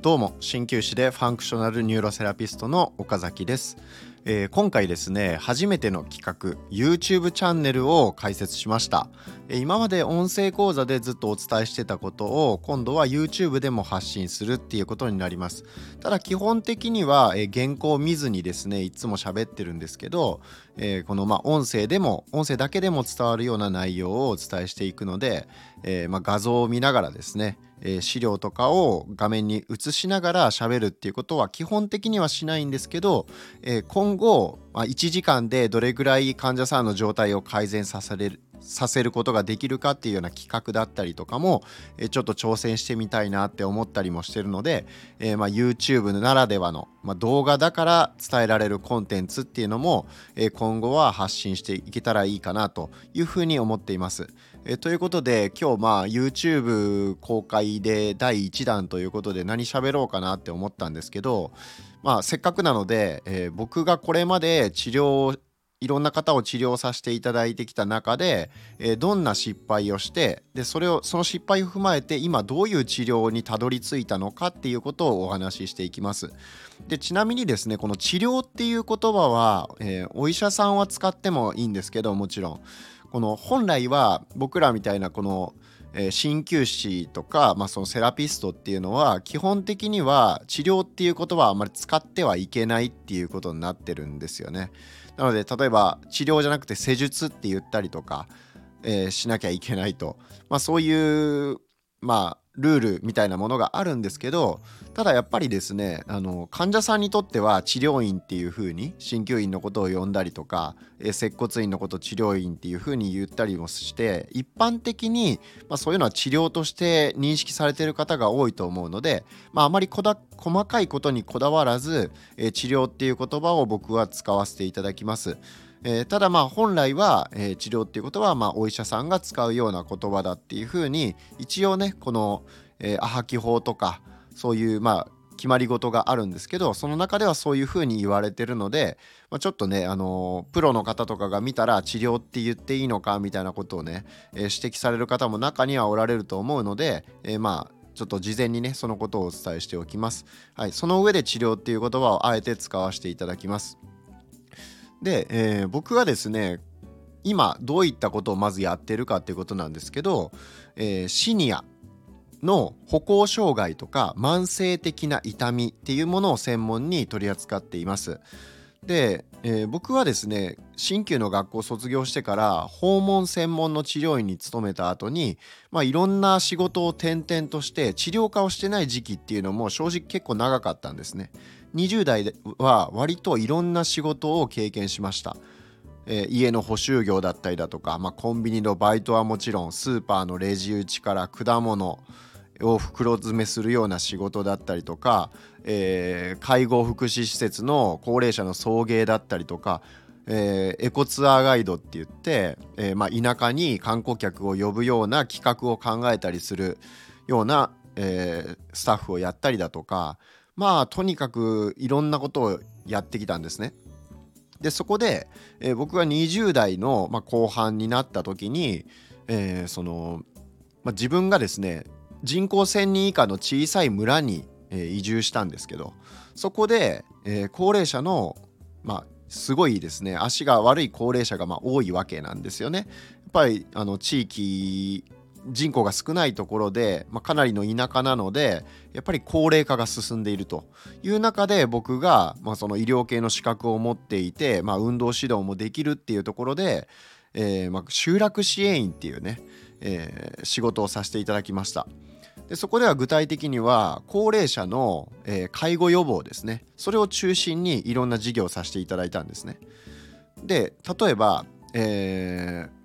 どうも鍼灸師で functional neuro therapist の岡崎です、えー、今回ですね初めての企画 YouTube チャンネルを開設しました、えー、今まで音声講座でずっとお伝えしてたことを今度は YouTube でも発信するっていうことになります。ただ基本的には、えー、原稿を見ずにですねいつも喋ってるんですけど、えこのまあ音声でも音声だけでも伝わるような内容をお伝えしていくので、えまあ、画像を見ながらですねえ、資料とかを画面に映しながら喋るっていうことは基本的にはしないんですけど、え、今後、ま、1時間でどれぐらい患者さんの状態を改善させるさせることができるかっていうような企画だったりとかも、えちょっと挑戦してみたいなって思ったりもしてるので、え、ま YouTube ならではの、ま、動画だから伝えられるコンテンツっていうのも、え今後は発信していけたらいいかなというふうに思っています。えということで今日まあ YouTube 公開で第1弾ということで何喋ろうかなって思ったんですけど、まあ、せっかくなので、えー、僕がこれまで治療いろんな方を治療させていただいてきた中で、えー、どんな失敗をしてでそれをその失敗を踏まえて今どういう治療にたどり着いたのかっていうことをお話ししていきます。でちなみにですねこの治療っていう言葉は、えー、お医者さんは使ってもいいんですけどもちろんこの本来は僕らみたいなこの鍼灸師とか、まあ、そのセラピストっていうのは基本的には治療っていう言葉はあまり使ってはいけないっていうことになってるんですよね。なので例えば治療じゃなくて施術って言ったりとか、えー、しなきゃいけないと、まあ、そういうまあルールみたいなものがあるんですけどただやっぱりですねあの患者さんにとっては治療院っていう風に鍼灸院のことを呼んだりとか、え接骨院のこと治療院っていう風に言ったりもして一般的に、まあ、そういうのは治療として認識されてる方が多いと思うので、まあ、あまり細かいことにこだわらず、え治療っていう言葉を僕は使わせていただきます。えー、ただまあ本来は、えー、治療っていうことはまあお医者さんが使うような言葉だっていうふうに一応ねこの、えー、アハキ法とかそういうまあ決まり事があるんですけどその中ではそういうふうに言われてるので、まあ、ちょっとね、あのプロの方とかが見たら治療って言っていいのかみたいなことをね、えー、指摘される方も中にはおられると思うので、えー、まあちょっと事前にねそのことをお伝えしておきます。はい、その上で治療っていう言葉をあえて使わせていただきます。で、えー、僕がですね今どういったことをまずやってるかっていうことなんですけど、えー、シニアの歩行障害とか慢性的な痛みっていうものを専門に取り扱っています。で、えー、僕はですね鍼灸の学校を卒業してから訪問専門の治療院に勤めた後にまあいろんな仕事を転々として治療家をしてない時期っていうのも正直結構長かったんですね。20代は割といろんな仕事を経験しました。えー、家の補修業だったりだとか、まあ、コンビニのバイトはもちろんスーパーのレジ打ちから果物を袋詰めするような仕事だったりとか、えー、介護福祉施設の高齢者の送迎だったりとか、えー、エコツアーガイドって言って、えーまあ、田舎に観光客を呼ぶような企画を考えたりするような、え、スタッフをやったりだとかまあとにかくいろんなことをやってきたんですね。でそこで、えー、僕が20代の、まあ、後半になった時に、えー、その、まあ、自分がですね人口1,000人以下の小さい村に、えー、移住したんですけどそこで、えー、高齢者のまあすごいですね足が悪い高齢者がまあ多いわけなんですよね。やっぱりあの地域人口が少ないところで、まあ、かなりの田舎なのでやっぱり高齢化が進んでいるという中で僕が、まあ、その医療系の資格を持っていて、まあ、運動指導もできるっていうところで、えー、ま、集落支援員っていうね、えー、仕事をさせていただきました。でそこでは具体的には高齢者の、えー、介護予防ですねそれを中心にいろんな事業をさせていただいたんですね。で例えば、えー、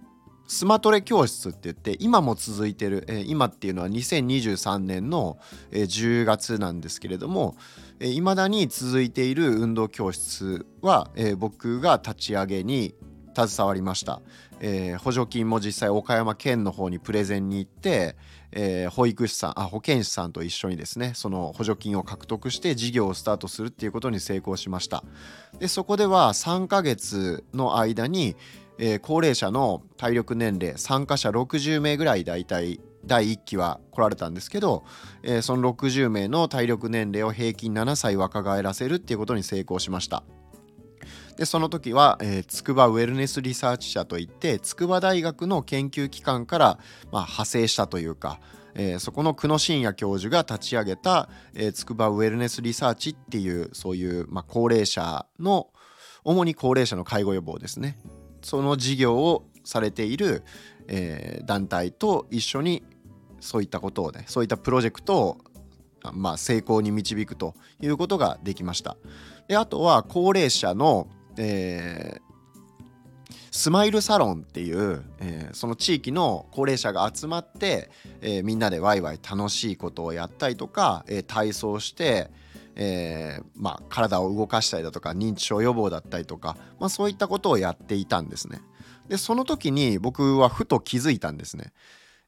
スマトレ教室って言って今も続いてる、えー、今っていうのは2023年の、えー、10月なんですけれどもいま、えー、だに続いている運動教室は、えー、僕が立ち上げに携わりました、えー、補助金も実際岡山県の方にプレゼンに行って、えー、保育士さんあ保健師さんと一緒にですねその補助金を獲得して事業をスタートするっていうことに成功しました。でそこでは3ヶ月の間に、えー、高齢者の体力年齢参加者60名ぐらい大体第1期は来られたんですけど、えー、その60名の体力年齢を平均7歳若返らせるっていうことに成功しました。でその時は、えー、筑波ウェルネスリサーチ社といって筑波大学の研究機関から、まあ、派生したというか、えー、そこの久野真也教授が立ち上げた、えー、筑波ウェルネスリサーチっていうそういう、まあ、高齢者の主に高齢者の介護予防ですね。その事業をされている、えー、団体と一緒にそういったことをねそういったプロジェクトを、まあ、成功に導くということができました。であとは高齢者の、えー、スマイルサロンっていう、えー、その地域の高齢者が集まって、えー、みんなでワイワイ楽しいことをやったりとか、え、体操して、えーまあ、体を動かしたりだとか認知症予防だったりとか、まあ、そういったことをやっていたんですね。でその時に僕はふと気づいたんですね。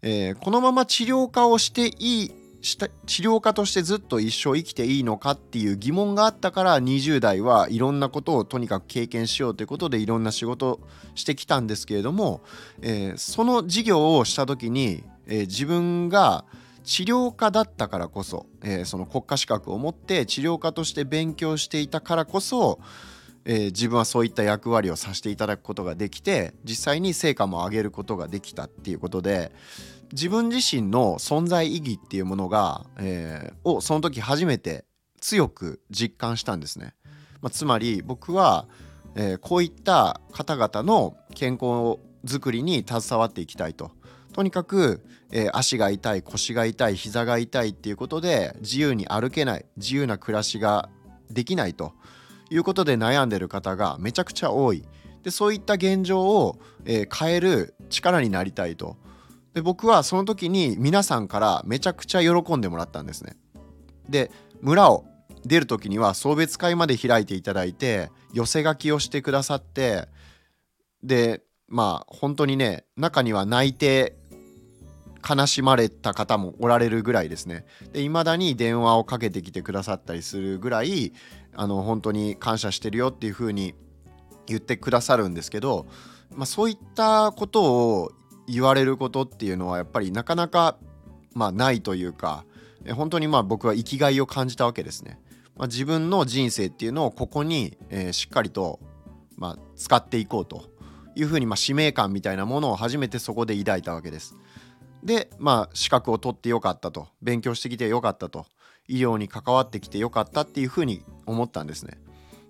えー、このまま治療家をしていいした治療家としてずっと一生生きていいのかっていう疑問があったから20代はいろんなことをとにかく経験しようということでいろんな仕事してきたんですけれども、えー、その事業をした時に、えー、自分が治療家だったからこそ、えー、その国家資格を持って治療家として勉強していたからこそ、えー、自分はそういった役割をさせていただくことができて実際に成果も上げることができたっていうことで自分自身の存在意義っていうものが、えー、をその時初めて強く実感したんですね。まあ、つまり僕は、えー、こういった方々の健康づくりに携わっていきたいと。とにかく、えー、足が痛い腰が痛い膝が痛いっていうことで自由に歩けない自由な暮らしができないと。いうことで悩んでる方がめちゃくちゃ多い。でそういった現状を、えー、変える力になりたいと。で僕はその時に皆さんからめちゃくちゃ喜んでもらったんですね。で村を出る時には送別会まで開いていただいて寄せ書きをしてくださってでまあ本当にね中には泣いて悲しまれた方もおられるぐらいですねで未だに電話をかけてきてくださったりするぐらいあの本当に感謝してるよっていう風に言ってくださるんですけど、まあ、そういったことを言われることっていうのはやっぱりなかなかまあないというか本当にまあ僕は生きがいを感じたわけですね。まあ、自分の人生っていうのをここに、えー、しっかりと、まあ、使っていこうというふうに、まあ、使命感みたいなものを初めてそこで抱いたわけです。でまあ資格を取ってよかったと勉強してきてよかったと医療に関わってきてよかったっていうふうに思ったんですね。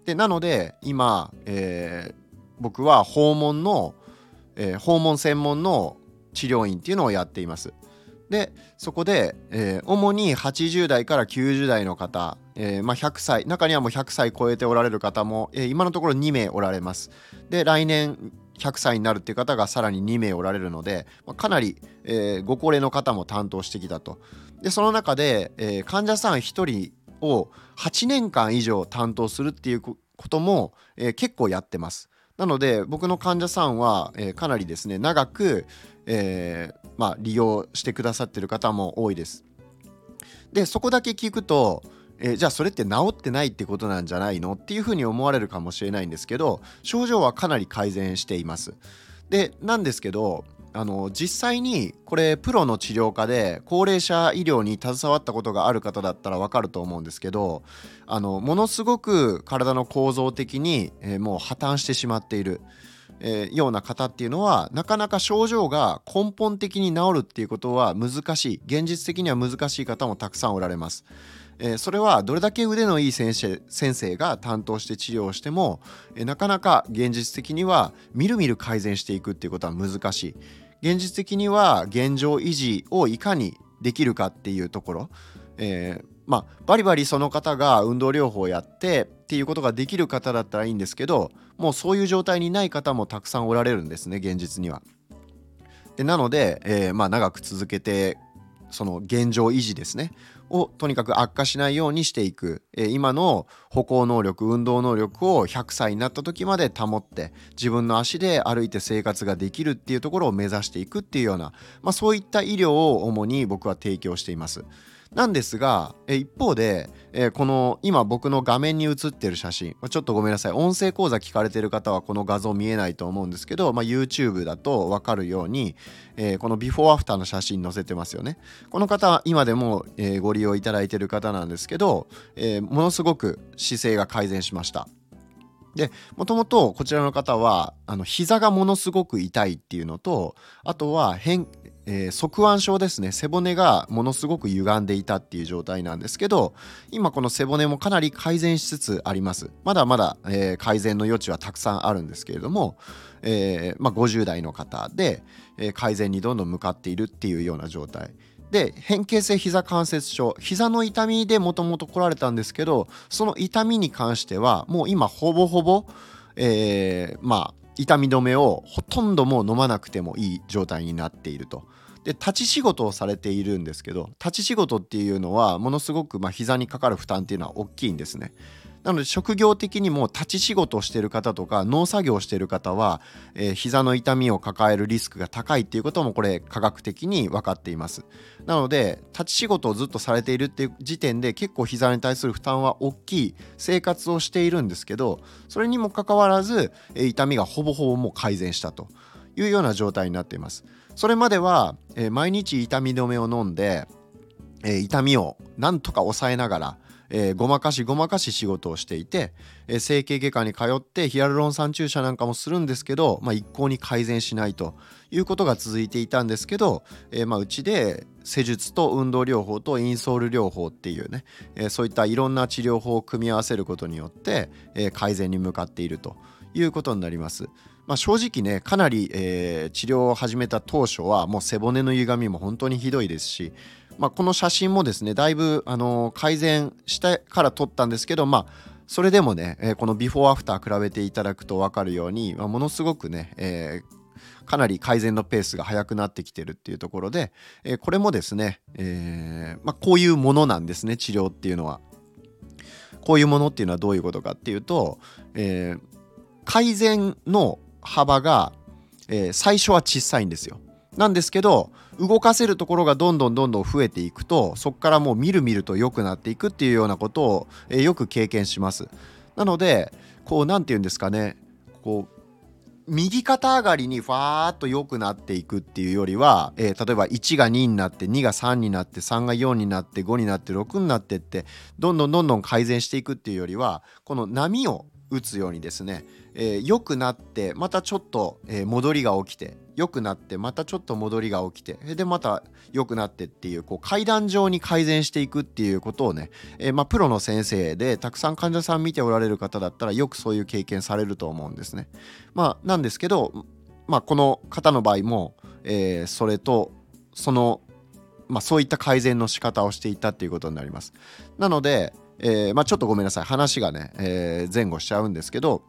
でなので今、えー、僕は訪問のえー、訪問専門の治療院っていうのをやっています。でそこで、えー、主に80代から90代の方、えー、まあ、100歳中にはもう100歳超えておられる方も、えー、今のところ2名おられます。で来年100歳になるっていう方がさらに2名おられるので、まあ、かなり、えご高齢の方も担当してきたと。でその中で、え患者さん1人を8年間以上担当するっていうことも、え結構やってます。なので僕の患者さんは、えー、かなりですね長く、えー、まあ、利用してくださってる方も多いです。でそこだけ聞くと、えー、じゃあそれって治ってないってことなんじゃないのっていうふうに思われるかもしれないんですけど症状はかなり改善しています。でなんですけどあの実際にこれプロの治療家で高齢者医療に携わったことがある方だったら分かると思うんですけどあのものすごく体の構造的に、えー、もう破綻してしまっている、えー、ような方っていうのはなかなか症状が根本的に治るっていうことは難しい現実的には難しい方もたくさんおられます。え、それはどれだけ腕のいい先生先生が担当して治療をしても、え、なかなか現実的にはみるみる改善していくっていうことは難しい。現実的には現状維持をいかにできるかっていうところ、えー、まあバリバリその方が運動療法をやってっていうことができる方だったらいいんですけどもうそういう状態にない方もたくさんおられるんですね現実には。でなので、えー、まあ、長く続けてその現状維持ですねをとにかく悪化しないようにしていく、え、今の歩行能力運動能力を100歳になった時まで保って自分の足で歩いて生活ができるっていうところを目指していくっていうような、まあ、そういった医療を主に僕は提供しています。なんですが、え一方で、えこの今僕の画面に映ってる写真ちょっとごめんなさい。音声講座聞かれてる方はこの画像見えないと思うんですけど、まあ、YouTube だと分かるように、え、このビフォーアフターの写真載せてますよね。この方は今でも、え、ご利用いただいてる方なんですけど、え、ものすごく姿勢が改善しました。でもともとこちらの方はあの膝がものすごく痛いっていうのとあとは変えー、側腕症ですね。背骨がものすごく歪んでいたっていう状態なんですけど今この背骨もかなり改善しつつあります。まだまだ、えー、改善の余地はたくさんあるんですけれども、えーまあ、50代の方で、え、改善にどんどん向かっているっていうような状態。で変形性膝関節症膝の痛みでもともと来られたんですけどその痛みに関してはもう今ほぼほぼ、えー、まあ痛み止めをほとんどもう飲まなくてもいい状態になっていると。で立ち仕事をされているんですけど立ち仕事っていうのはものすごくまあ膝にかかる負担っていうのは大きいんですね。なので職業的にも立ち仕事をしている方とか農作業をしている方は、えー、膝の痛みを抱えるリスクが高いっていうこともこれ科学的に分かっています。なので立ち仕事をずっとされているっていう時点で結構膝に対する負担は大きい生活をしているんですけどそれにもかかわらず、えー、痛みがほぼほぼもう改善したというような状態になっています。それまでは、えー、毎日痛み止めを飲んで、えー、痛みをなんとか抑えながらえー、ごまかしごまかし仕事をしていて、えー、整形外科に通ってヒアルロン酸注射なんかもするんですけど、まあ、一向に改善しないということが続いていたんですけど、えー、まあうちで施術と運動療法とインソール療法っていうね、えそういったいろんな治療法を組み合わせることによって、え改善に向かっているということになります。まあ、正直ねかなり、え治療を始めた当初はもう背骨の歪みも本当にひどいですしまあ、この写真もですねだいぶ、あの改善したから撮ったんですけどまあそれでもね、えー、このビフォーアフター比べていただくと分かるように、まあ、ものすごくね、えー、かなり改善のペースが速くなってきてるっていうところで、えー、これもですね、えまあ、こういうものなんですね治療っていうのは。こういうものっていうのはどういうことかっていうと、え改善の幅が、え最初は小さいんですよ。なんですけど動かせるところがどんどんどんどん増えていくとそこからもうみるみると良くなっていくっていうようなことを、え、よく経験します。なのでこう何て言うんですかねこう右肩上がりにファーっと良くなっていくっていうよりは、えー、例えば1が2になって2が3になって3が4になって5になって6になってってどんどんどんどん改善していくっていうよりはこの波を打つようにですねえー、良くなってまたちょっと、えー、戻りが起きて良くなってまたちょっと戻りが起きてでまた良くなってっていうこう階段状に改善していくっていうことをね、えー、まあ、プロの先生でたくさん患者さん見ておられる方だったらよくそういう経験されると思うんですね。まあ、なんですけど、まあ、この方の場合も、えそれとその、まあ、そういった改善の仕方をしていたっていうことになります。なので、えまあ、ちょっとごめんなさい。話がね、え前後しちゃうんですけど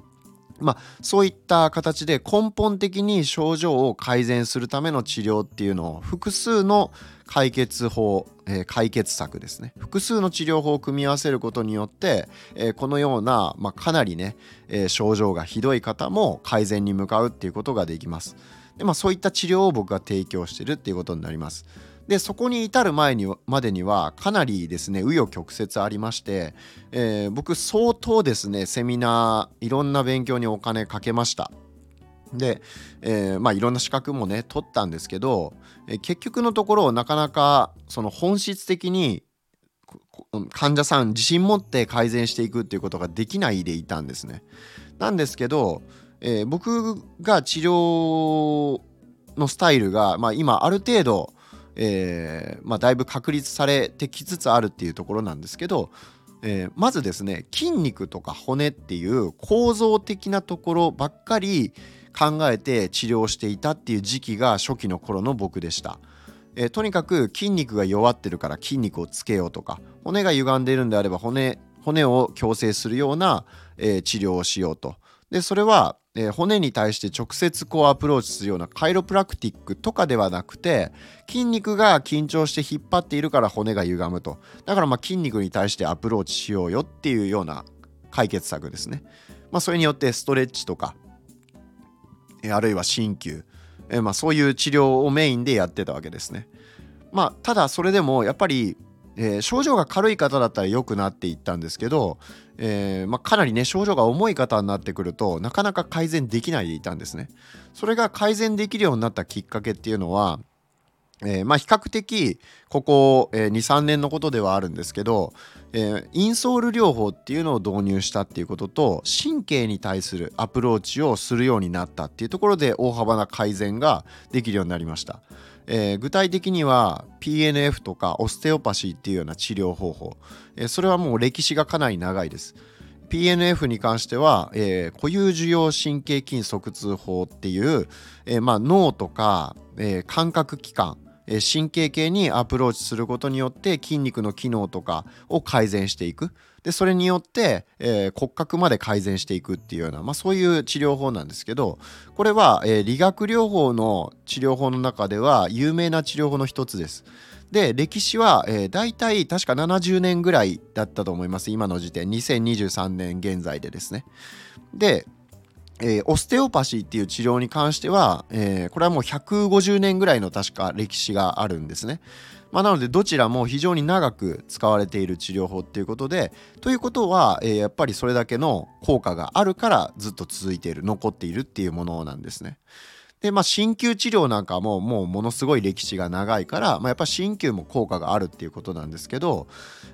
まあ、そういった形で根本的に症状を改善するための治療っていうのを複数の解決法、えー、解決策ですね。複数の治療法を組み合わせることによって、えー、このような、まあ、かなりね、えー、症状がひどい方も改善に向かうっていうことができます。で、まあ、そういった治療を僕が提供してるっていうことになります。でそこに至る前にまでにはかなりですね紆余曲折ありまして、えー、僕相当ですねセミナーいろんな勉強にお金かけましたで、えー、まあいろんな資格もね取ったんですけど、えー、結局のところなかなかその本質的に患者さん自信持って改善していくっていうことができないでいたんですね。なんですけど、えー、僕が治療のスタイルが、まあ、今ある程度えー、まあ、だいぶ確立されてきつつあるっていうところなんですけど、えー、まずですね筋肉とか骨っていう構造的なところばっかり考えて治療していたっていう時期が初期の頃の僕でした。えー、とにかく筋肉が弱ってるから筋肉をつけようとか骨が歪んでいるんであれば骨骨を矯正するような、えー、治療をしようと。でそれはえ、骨に対して直接こうアプローチするようなカイロプラクティックとかではなくて筋肉が緊張して引っ張っているから骨が歪むと。だからま筋肉に対してアプローチしようよっていうような解決策ですね、まあ、それによってストレッチとか、え、あるいは鍼灸、え、まあそういう治療をメインでやってたわけですね。まあただそれでもやっぱりえー、症状が軽い方だったら良くなっていったんですけど、えー、まあ、かなりね症状が重い方になってくるとなかなか改善できないでいたんですね。それが改善できるようになったきっかけっていうのはえー、まあ、比較的ここ、えー、23年のことではあるんですけど、えー、インソール療法っていうのを導入したっていうことと神経に対するアプローチをするようになったっていうところで大幅な改善ができるようになりました、えー、具体的には PNF とかオステオパシーっていうような治療方法、え、それはもう歴史がかなり長いです。PNF に関しては、えー、固有受容神経筋側痛法っていう、えまあ、脳とか、え、感覚器官神経系にアプローチすることによって筋肉の機能とかを改善していくでそれによって、えー、骨格まで改善していくっていうような、まあ、そういう治療法なんですけどこれは、えー、理学療法の治療法の中では有名な治療法の一つです。で歴史は、えー、大体確か70年ぐらいだったと思います今の時点2023年現在でですね。でえー、オステオパシーっていう治療に関しては、えー、これはもう150年ぐらいの確か歴史があるんですね。まあ、なのでどちらも非常に長く使われている治療法っていうことでということは、えー、やっぱりそれだけの効果があるからずっと続いている残っているっていうものなんですね。でまあ鍼灸治療なんかももうものすごい歴史が長いから、まあ、やっぱ鍼灸も効果があるっていうことなんですけど、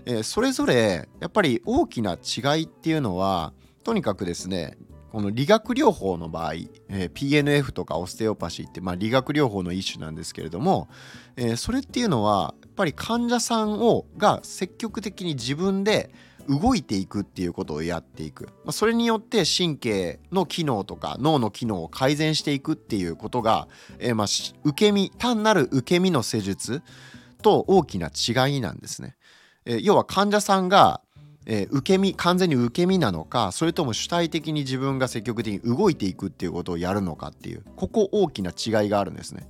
えー、それぞれやっぱり大きな違いっていうのはとにかくですねこの理学療法の場合、えー、PNF とかオステオパシーって、まあ、理学療法の一種なんですけれども、えー、それっていうのはやっぱり患者さんをが積極的に自分で動いていくっていうことをやっていく、まあ、それによって神経の機能とか脳の機能を改善していくっていうことが、えー、まあ受け身単なる受け身の施術と大きな違いなんですね。えー、要は患者さんがえー、受け身完全に受け身なのかそれとも主体的に自分が積極的に動いていくっていうことをやるのかっていうここ大きな違いがあるんですね。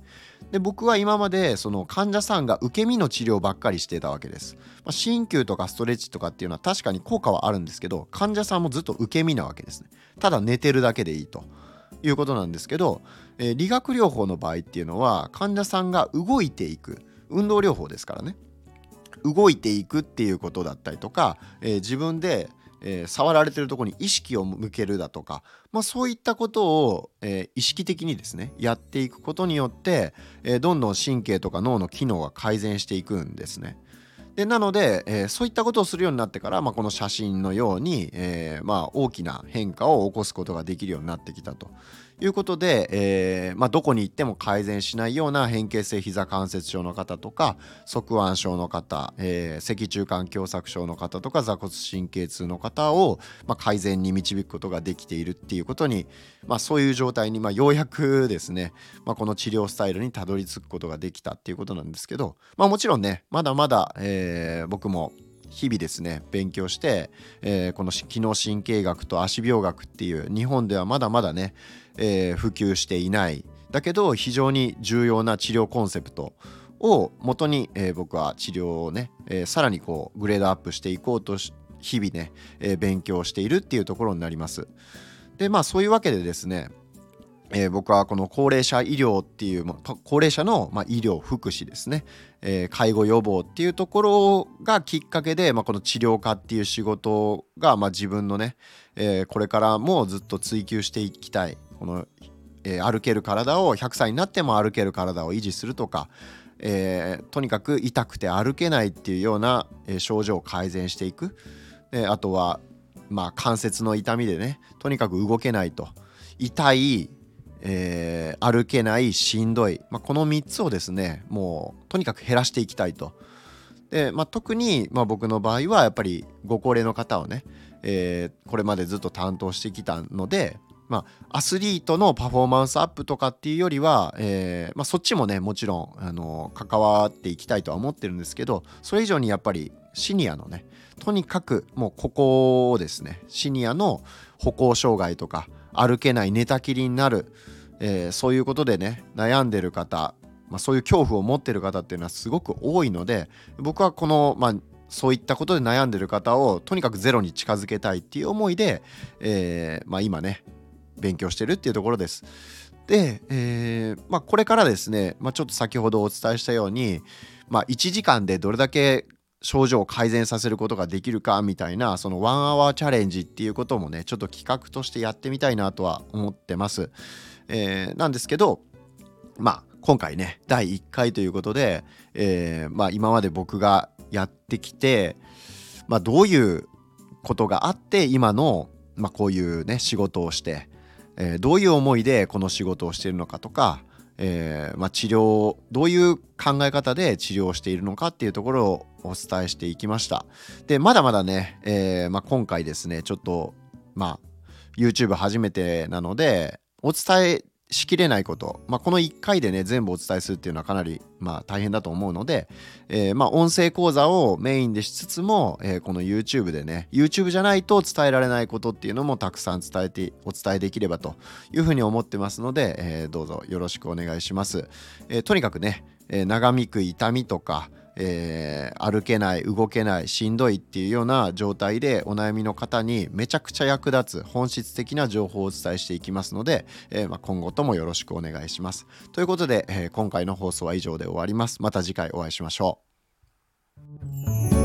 で僕は今までその患者さんが受け身の治療ばっかりしてたわけです。まあ、鍼灸とかストレッチとかっていうのは確かに効果はあるんですけど患者さんもずっと受け身なわけですね。ただ寝てるだけでいいということなんですけど、えー、理学療法の場合っていうのは患者さんが動いていく運動療法ですからね。動いていくっていうことだったりとか、えー、自分で、えー、触られてるとこに意識を向けるだとか、まあ、そういったことを、えー、意識的にですねやっていくことによって、えどんどん神経とか脳の機能が改善していくんですね。でなので、えー、そういったことをするようになってから、まあ、この写真のように、えー、まあ、大きな変化を起こすことができるようになってきたということで、えーまあ、どこに行っても改善しないような変形性膝関節症の方とか側腕症の方、えー、脊柱管狭窄症の方とか座骨神経痛の方を、まあ、改善に導くことができているっていうことに、まあ、そういう状態に、まあ、ようやくですね、まあ、この治療スタイルにたどり着くことができたっていうことなんですけど、まあ、もちろんねまだまだ、えー、僕も日々ですね勉強して、えー、この機能神経学と足病学っていう日本ではまだまだね、えー、普及していないだけど非常に重要な治療コンセプトをもとに、えー、僕は治療をね、えー、さらにこうグレードアップしていこうと日々ね、えー、勉強しているっていうところになります。でまあそういうわけでですねえー、僕はこの高齢者医療っていう高齢者の、まあ、医療福祉ですね、えー、介護予防っていうところがきっかけで、まあ、この治療家っていう仕事が、まあ、自分のね、えー、これからもずっと追求していきたいこの、え歩ける体を100歳になっても歩ける体を維持するとか、えとにかく痛くて歩けないっていうような、え症状を改善していく、であとは、まあ、関節の痛みでねとにかく動けないと。痛いえー、歩けないしんどい、まあ、この3つをですねもうとにかく減らしていきたいと。で、まあ、特に、まあ、僕の場合はやっぱりご高齢の方をね、えー、これまでずっと担当してきたので、まあ、アスリートのパフォーマンスアップとかっていうよりは、えーまあ、そっちもねもちろんあの関わっていきたいとは思ってるんですけどそれ以上にやっぱりシニアのねとにかくもうここをですね。シニアの歩行障害とか歩けない寝たきりになる、えー、そういうことでね悩んでる方、まあ、そういう恐怖を持ってる方っていうのはすごく多いので僕はこの、まあ、そういったことで悩んでる方をとにかくゼロに近づけたいっていう思いで、えーまあ、今ね勉強してるっていうところです。で、えーまあ、これからですね、まあ、ちょっと先ほどお伝えしたように、まあ、1時間でどれだけ症状を改善させることができるかみたいなそのワンアワーチャレンジっていうこともねちょっと企画としてやってみたいなとは思ってます。えー、なんですけどまあ今回ね第1回ということで、えー、まあ、今まで僕がやってきて、まあ、どういうことがあって今の、まあ、こういうね仕事をして、えー、どういう思いでこの仕事をしているのかとか、えー、まあ、治療どういう考え方で治療しているのかっていうところをお伝えしていきました。でまだまだね、えー、まあ、今回ですねちょっとまあ YouTube 初めてなのでお伝えしきれないこと、まあ、この1回でね全部お伝えするっていうのはかなり、まあ、大変だと思うので、えー、まあ、音声講座をメインでしつつも、えー、この YouTube でね YouTube じゃないと伝えられないことっていうのもたくさん伝えてお伝えできればというふうに思ってますので、えー、どうぞよろしくお願いします、えとにかくね、え長引く痛みとかえー、歩けない動けないしんどいっていうような状態でお悩みの方にめちゃくちゃ役立つ本質的な情報をお伝えしていきますので、えー、まあ、今後ともよろしくお願いします。ということで、えー、今回の放送は以上で終わります。また次回お会いしましょう。